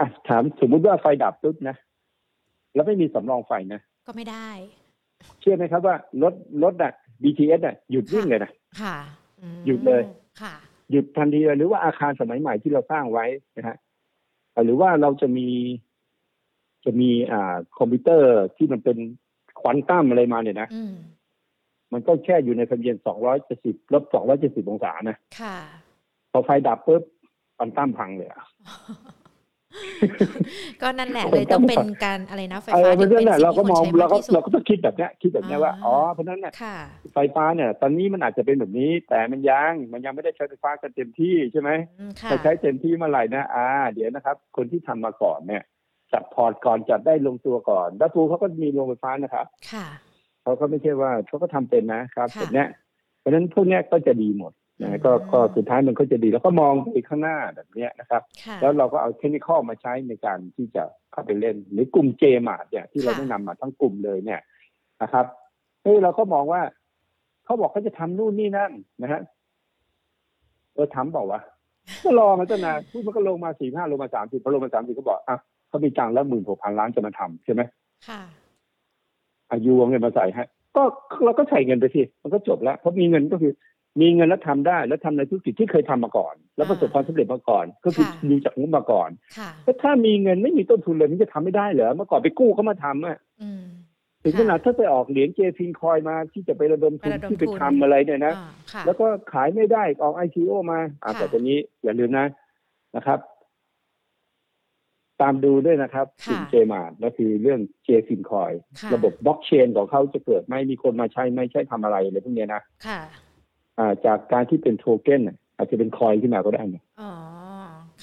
อะถามสมมุติว่าไฟดับปุ๊บนะ แล้วไม่มีสำรองไฟนะ ก็ไม่ได้ เชื่อไหมครับว่ารถรถอะ BTS อะหยุดวิ่งเลยนะค่ะอืมหยุดเลยค่ะ หยุดทันทีเลยหรือว่าอาคารสมัยใหม่ที่เราสร้างไว้นะฮะหรือว่าเราจะมี จะมีอ่าคอมพิวเตอร์ที่มันเป็นควอนตัมอะไรมาเนี่ยนะอืมมันก็แค่อยู่ในความเย็น270ลบ270องศานะ ค่ะ พอไฟดับปุ๊บ ควอนตัมพังเลยอะก็นั่นแหละเลยต้องเป็นการอะไรนะไฟเอฟ้าอเพราะฉะนั้นที่น่ะเราก็มองสิ่ที่คนเราก็ใช้มเรากก็ต้องคิดแบบเนี้ย คิดแบบเนี้ยว่าอ่าอ๋อเพราะฉะนั้นเนี่ยค่ะไฟฟ้าเนี่ย ตอนนี้มันอาจจะเป็นแบบนี้ แต่มันยังมันยังไม่ได้ใช้ไฟฟ้ากันเต็มที่ใช่ไหมอืมค่ะถ้าใช้เต็มที่เมื่อไหร่นะอ่า เดี๋ยวนะครับ คนที่ทำมาก่อนเนี่ยจัดพอร์ตก่อนจัดได้ลงตัวก่อนดัตฟูเขาก็มีโรงไฟฟ้านะครับค่ะเขาก็ไม่ใช่ว่าเขาก็ทำเป็นนะครับค่ะแบบเนี้ยเพราะฉะนั้นพวกเนี้ยก็จะดีหมดอืม นะก็ก็สุดท้ายมันก็จะดีแล้วก็มองไปข้างหน้าแบบเนี้ยนะครับค่ะแล้วเราก็เอาเทคนิคมาใช้ในการที่จะเข้าไปเล่น หรือกลุ่มเจมาร์เนี่ยที่เราค่ะแนะนำมาทั้งกลุ่มเลยเนี่ยนะครับเฮ้ยเราก็มองว่าเขาบอกเขาจะทำนู่นนี่นั่นนะฮะเออทำบอกว่าก็รอมาตั้งนานพูดมันก็ลงมาสี่ห้าลงมาสามสิบพอลงมาสามสิบก็บอกอะเขามีตังค์แล้วหมื่นหกพันล้านจะมาทำใช่ไหมค่ะอายุเอาเงินมาใส่ให้ก็เราก็ใส่เงินไปสิมันก็จบแล้วเพราะมีเงินก็คือ มีเงินแล้วทำได้ แล้วทำในธุรกิจที่เคยทำมาก่อน แล้วประสบความสำเร็จมาก่อน ก็คือค่ะดูจากงบมาก่อนค่ะแต่ถ้ามีเงินไม่มีต้นทุนเลยมันจะทำไม่ได้เหรอเมื่อก่อนไปกู้เขามาทำอะอืมถึงขนาดถ้าไปออกเหรียญเจฟินคอยมาที่จะไประดมทุนไประดมที่ไปทุนทำอะไรเนี่ยนะอ่าค่ะแล้วก็ขายไม่ได้ออกไอ o มาอะค่ะแต่ตอนนี้อย่าลืมนะนะครับ ตามดูด้วยนะครับค่ะกลุ่มเจมาร์ก็คือเรื่องเจฟินคอยค่ะระบบบล็อกเชนของเขาจะเกิดไหมมีคนมาใช้ไหมใช้ทำอะไรอะไรพวกเนี้ยนะค่ะอ่า จากการที่เป็นโทเก้นน่ะอาจจะเป็นคอยขึ้นมาก็ได้นะอ๋อ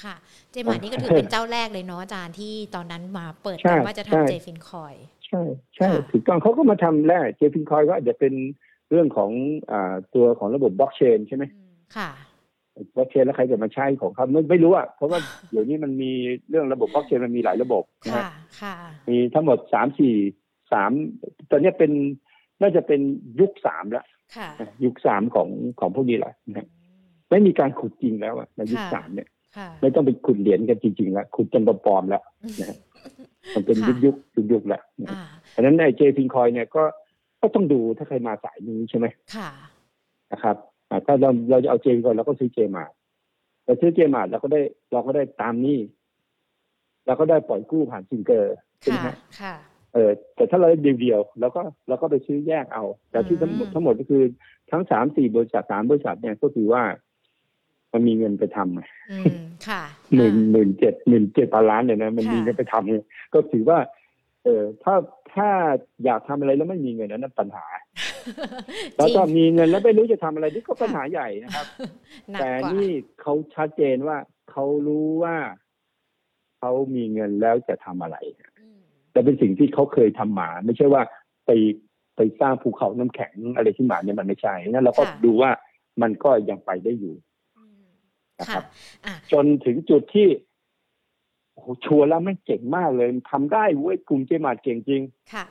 ค่ะเจมาร์นี่ก็ถือเป็นเจ้าแรกเลยเนาะอาจารย์ที่ตอนนั้นมาเปิดใช่กันว่าจะใช่ทำ JFIN Coin ใช่ใช่ค่ะถูกต้องเขาก็มาทำแร่ JFIN Coin ก็อาจจะเป็นเรื่องของอ่าตัวของระบบบล็อกเชนใช่ไหมอืมค่ะบล็อกเชนแล้วใครจะมาใช้ของเขาไม่ไม่รู้อะเพราะว่าเดี๋ยวนี้มันมีเรื่องระบบบล็อกเชนมันมีหลายระบบนะค่ะฮะค่ะมีทั้งหมดสามสี่สามตอนนี้เป็นน่าจะเป็นยุคสามแล้วค่ะนะ ยุคสามของของพวกนี้แหละนะฮะไม่มีการขุดจริงแล้วอะในยุคค่ะสามเนี่ยค่ะไม่ต้องไปขุดเหรียญกันจริงๆแล้วขุดจนปลอมๆแล้วนะฮะมันเป็นยุคยุคยุคยุคๆแล้วนะอ่าเพราะฉะนั้นไอ้ JFIN Coin เนี่ยก็ก็ต้องดูถ้าใครมาสายนี้ใช่ไหมค่ะนะครับอ่าถ้าเราเราจะเอา JFIN Coin เราก็ซื้อ Jmart เราซื้อ Jmart เราก็ได้เราก็ได้ตามนี้เราก็ได้ปล่อยกู้ผ่าน Singer ใช่ไหมค่ะฮะค่ะ เออแต่ถ้าเราได้เดียวๆเราก็เราก็ไปซื้อแยกเอา แต่ที่ทั้งหมดอืมทั้งหมดก็คือทั้งสามสี่บริษัทสามบริษัทเนี่ยก็คือว่า มันมีเงินไปทำไงอืมค่ะหมื่นอ่าหมื่นเจ็ดหมื่นเจ็ดพันล้านเนี่ยนะมันค่ะมีเงินไปทำเนี่ยก็ถือว่า เออถ้าถ้าอยากทำอะไรแล้วไม่มีเงินนั้นนะปัญหา แล้วก็จริงมีเงินแล้วไม่รู้จะทำอะไรนี่ก็ปัญหาใหญ่นะครับหนักแต่กว่านี่เขาชัดเจนว่าเขารู้ว่าเขามีเงินแล้วจะทำอะไรอืม แต่เป็นสิ่งที่เขาเคยทำมา ไม่ใช่ว่าไปไปสร้างภูเขาน้ำแข็งอะไรขึ้นมาเนี่ยมันไม่ใช่นั่นเราก็ดูว่ามันก็ยังไปได้อยู่อืมนะคค่ะรับอะจนถึงจุดที่โอ้โหชัวร์แล้วไม่งเก่งมากเลยทำได้เว้ยกลุ่มเจมาร์เก่งจริง ค่ะ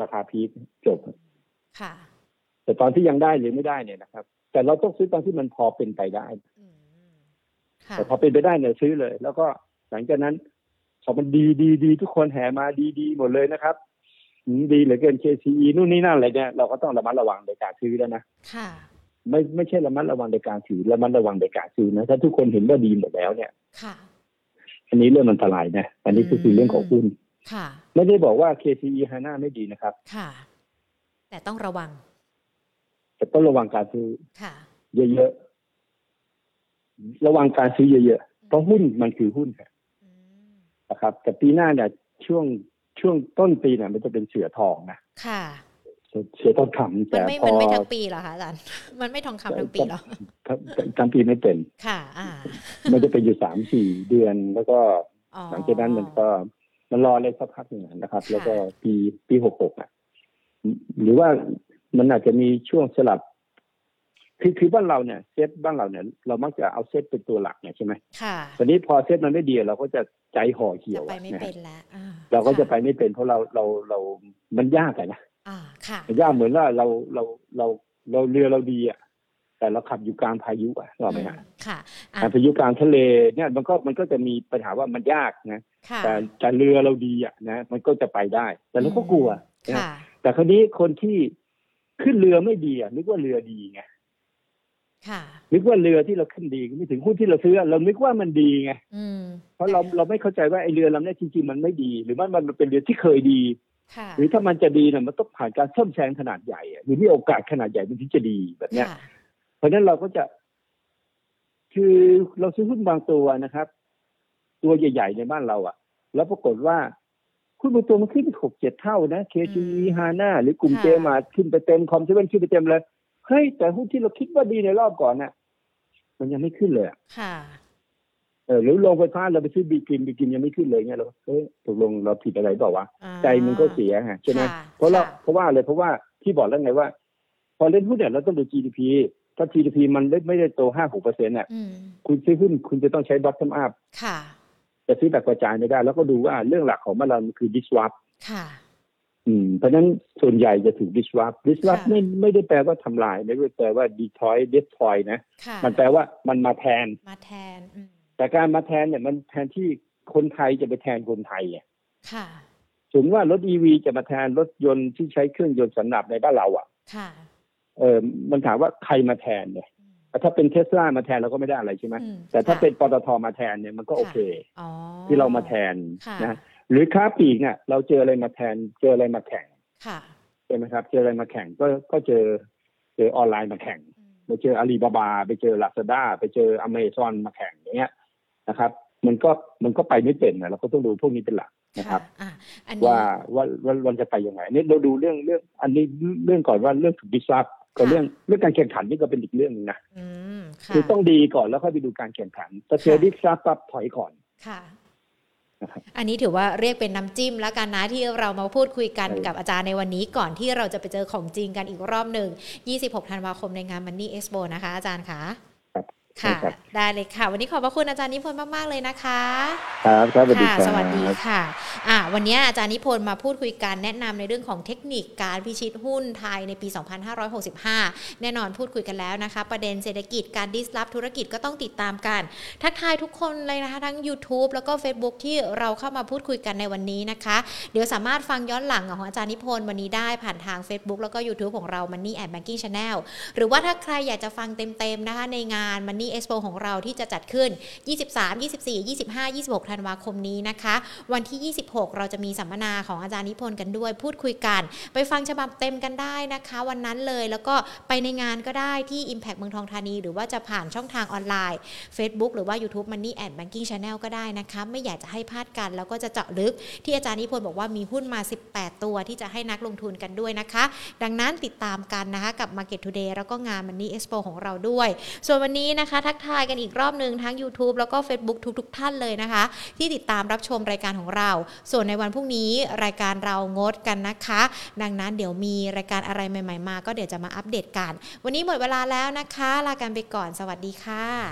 ราคาพีคจบค่ะ แต่ตอนที่ยังได้หรือไม่ได้เนี่ยนะครับ แต่เราต้องซื้อตอนที่มันพอเป็นไปได้อืมค่ะแต่พอเป็นไปได้เนี่ยซื้อเลย แล้วก็หลังจากนั้น พอมันดีดีดีทุกคนแห่มาดีดีหมดเลยนะครับอืมดีเหลือเกิน KCE นู่นนี่นั่นอะไรเนี่ยเราก็ต้องระมัดระวังในการซื้อแล้วนะค่ะ ไม่ไม่ใช่ระมัดระวังในการถือระมัดระวังในการซื้อนะถ้าทุกคนเห็นว่าดีหมดแล้วเนี่ยค่ะ อันนี้เรื่องอันตรายนะอันนี้ก็คือเรื่องของหุ้นค่ะ ไม่ได้บอกว่า KCE HANA ไม่ดีนะครับ ค่ะ แต่ต้องระวัง แต่ต้องระวังการซื้อค่ะ เยอะๆระวังการซื้อเยอะๆเพราะหุ้นมันคือหุ้นอืม นะครับ แต่ปีหน้าเนี่ยช่วงช่วงต้นปีเนี่ยมันจะเป็นเสือทองนะค่ะเสือทองคำมัแต่นไม่พอมันไม่ทั้งปีเหรอคะอาจารย์มันไม่ทองคำทั้งปีเหรอทั้งปีไม่เป็นค่ะ อ่า มันจะเป็นอยู่สามสี่เดือนแล้วก็อ๋อหลังจากนั้นมันก็มันรอเลยสักพักหนึ่งนะครับค่ะแล้วก็ปีปีหกหกอะหรือว่ามันอาจจะมีช่วงสลับ คือคือบ้านเราเนี่ยเซตบ้านเราเนี่ยเรามักจะเอาเซตเป็นตัวหลักเนี่ยใช่ไหมค่ะตอนนี้พอเซตมันไม่ดีเราก็จะใจห่อเหี่จะยวไปอะไม่นะเป็นแล้วอ่าเราก็จะไปค่ไม่เป็นเพราะเราเราเรามันยากอะนะอ่าค่ะมันยากเหมือนว่าเราเราเราเราเรือเราดีอะแต่เราขับอยู่กลางพายุอะรู้ไหมฮะอืมค่ะอ่าอ่าพายุกลางทะเลเนี่ยมันก็มันก็จะมีปัญหาว่ามันยากนะค่ะแต่แต่เรือเราดีอะนะมันก็จะไปได้ แต่เราก็กลัวนะค่ะแต่คราวนี้คนที่ขึ้นเรือไม่ดีอะนึกว่าเรือดีไง นึกว่าเรือที่เราขึ้นดีไม่ถึงหุ้นที่เราซื้อเรานึกว่ามันดีไงอืมเพราะเราเราไม่เข้าใจว่าไอ้เรือลำนี้จริงๆมันไม่ดี หรือมันมันเป็นเรือที่เคยดีค่ะหรือถ้ามันจะดีเนี่ยมันต้องผ่านการซ่อมแซมขนาดใหญ่อะหรือมีโอกาสขนาดใหญ่มันถึงจะดีแบบเนี้ยค่ะเพราะฉะนั้นเราก็จะ คือเราซื้อหุ้นบางตัวนะครับ ตัวใหญ่ ๆ ในบ้านเราอะแล้วปรากฏว่าหุ้นบางตัวมันขึ้นไปหกเจ็ดเท่านะ KTV ฮาน่าหรือกลุ่มเจมาขึ้นไปเต็มคอมเซเว่นขึ้นไปเต็มเลย เฮ้ยแต่หุ้นที่เราคิดว่าดีในรอบก่อนน่ะ มันยังไม่ขึ้นเลยอะค่ะเออหรือโรงไฟฟ้าเราไปซื้อบีกินบีกินยังไม่ขึ้นเลยเงี้ยเราเฮ้ยตกลงเราผิดอะไรเปล่าวะอ่าใจมันก็เสียฮะใช่ไหมค่ะเพราะเราค่ะเพราะว่าอะไรเพราะว่าที่บอกแล้วไงว่า พอเล่นหุ้นเนี่ยเราต้องดู GDP ถ้า GDP มันไม่ไม่ได้โตห้าหกเปอร์เซ็นต์เนี่ยอืมคุณซื้อหุ้นคุณจะต้องใช้ bottom up ค่ะจะซื้อแบบกระจายไม่ได้ แล้วก็ดูว่าเรื่องหลักของมันเราคือ disrupt ค่ะ อืมเพราะฉะนั้นส่วนใหญ่จะถูก disrupt disrupt ค่ะไม่ไม่ได้แปลว่าทำลาย ไม่ได้แปลว่า destroy destroy นะค่ะมันแปลว่ามันมาแทนมาแทนอืมแต่การมาแทนเนี่ยมันแทนที่คนไทยจะไปแทนคนไทยอะค่ะสมมติว่ารถ EV จะมาแทนรถยนต์ที่ใช้เครื่องยนต์สันดาปในบ้านเรา อะ ค่ะ เออมันถามว่าใครมาแทนเนี่ยอืมแต่ถ้าเป็นเทสลามาแทนเราก็ไม่ได้อะไรใช่ไหมอืมแต่ถ้าค่ะเป็นปตทมาแทนเนี่ยมันก็โอเคอ๋อที่เรามาแทนค่ะนะ หรือค้าปลีกเนี่ยเราเจออะไรมาแทน เจออะไรมาแข่งค่ะใช่ไหมครับ เจออะไรมาแข่งก็ก็เจอเจอออนไลน์มาแข่งอืมไปเจออาลีบาบา ไปเจอลาซาด้าไปเจออเมซอนมาแข่งอย่างเงี้ยนะครับ มันก็มันก็ไปไม่เป็นนะเราก็ต้องดูพวกนี้เป็นหลักนะครับอะอันนี้ว่าว่าว่าวันจะไปยังไงนี่เราดูเรื่องเรื่อง อันนี้เรื่องก่อนว่าเรื่องถูกดิสรับกับค่ะเรื่องเรื่องการแข่งขันนี่ก็เป็นอีกเรื่องหนึงนะอืมค่ะคือต้องดีก่อนแล้วค่อยไปดูการแข่งขันถ้าเจอค่ะดิสรับปั๊บถอยก่อนค่ะนะครับ อันนี้ถือว่าเรียกเป็นน้ำจิ้มแล้วกันนะที่เรามาพูดคุยกันใช่กับอาจารย์ในวันนี้ก่อนที่เราจะไปเจอของจริงกันอีกรอบหนึ่ง 26 ธันวาคมในงาน Money Expo นะคะ อาจารย์คะ ครับค่ะครับได้เลยค่ะ วันนี้ขอบพระคุณอาจารย์นิพนธ์มาก ๆ เลยนะคะ ครับครับสวัสดีค่ะครับสวัสดีค่ะอะวันนี้อาจารย์นิพนธ์มาพูดคุยกันแนะนำในเรื่องของเทคนิคการพิชิตหุ้นไทยในปี 2565 แน่นอนพูดคุยกันแล้วนะคะ ประเด็นเศรษฐกิจการดิสลอฟธุรกิจก็ต้องติดตามกัน ทักทายทุกคนเลยนะคะ ทั้ง YouTube แล้วก็ Facebook ที่เราเข้ามาพูดคุยกันในวันนี้นะคะ เดี๋ยวสามารถฟังย้อนหลังของอาจารย์นิพนธ์วันนี้ได้ผ่านทาง Facebook แล้วก็ YouTube ของเรา Money and Banking Channel หรือว่าถ้าใครอยากจะฟังเต็มๆนะคะในงาน Money Expo ของเราที่จะจัดขึ้น 23 24 25 26 ธันวาคมนี้นะคะ วันที่ 26 เราจะมีสัมมนาของอาจารย์นิพนธ์กันด้วย พูดคุยกัน ไปฟังฉบับเต็มกันได้นะคะ วันนั้นเลยแล้วก็ไปในงานก็ได้ที่ Impact เมืองทองธานี หรือว่าจะผ่านช่องทางออนไลน์ Facebook หรือว่า YouTube Money and Banking Channel ก็ได้นะคะไม่อยากจะให้พลาดกันแล้วก็จะเจาะลึกที่อาจารย์นิพนธ์บอกว่ามีหุ้นมา 18 ตัวที่จะให้นักลงทุนกันด้วยนะคะ ดังนั้นติดตามกันนะคะกับ Market Today แล้วก็งาน Money Expo ของเราด้วย ส่วนวันนี้นะคะทักทายกันอีกรอบหนึ่งทั้ง YouTube แล้วก็ Facebook ทุกๆท่านเลยนะคะ ที่ติดตามรับชมรายการของเรา ส่วนในวันพรุ่งนี้รายการเรางดกันนะคะ ดังนั้นเดี๋ยวมีรายการอะไรใหม่ ๆ มา ก็เดี๋ยวจะมาอัปเดตกัน วันนี้หมดเวลาแล้วนะคะ ลากันไปก่อนสวัสดีค่ะ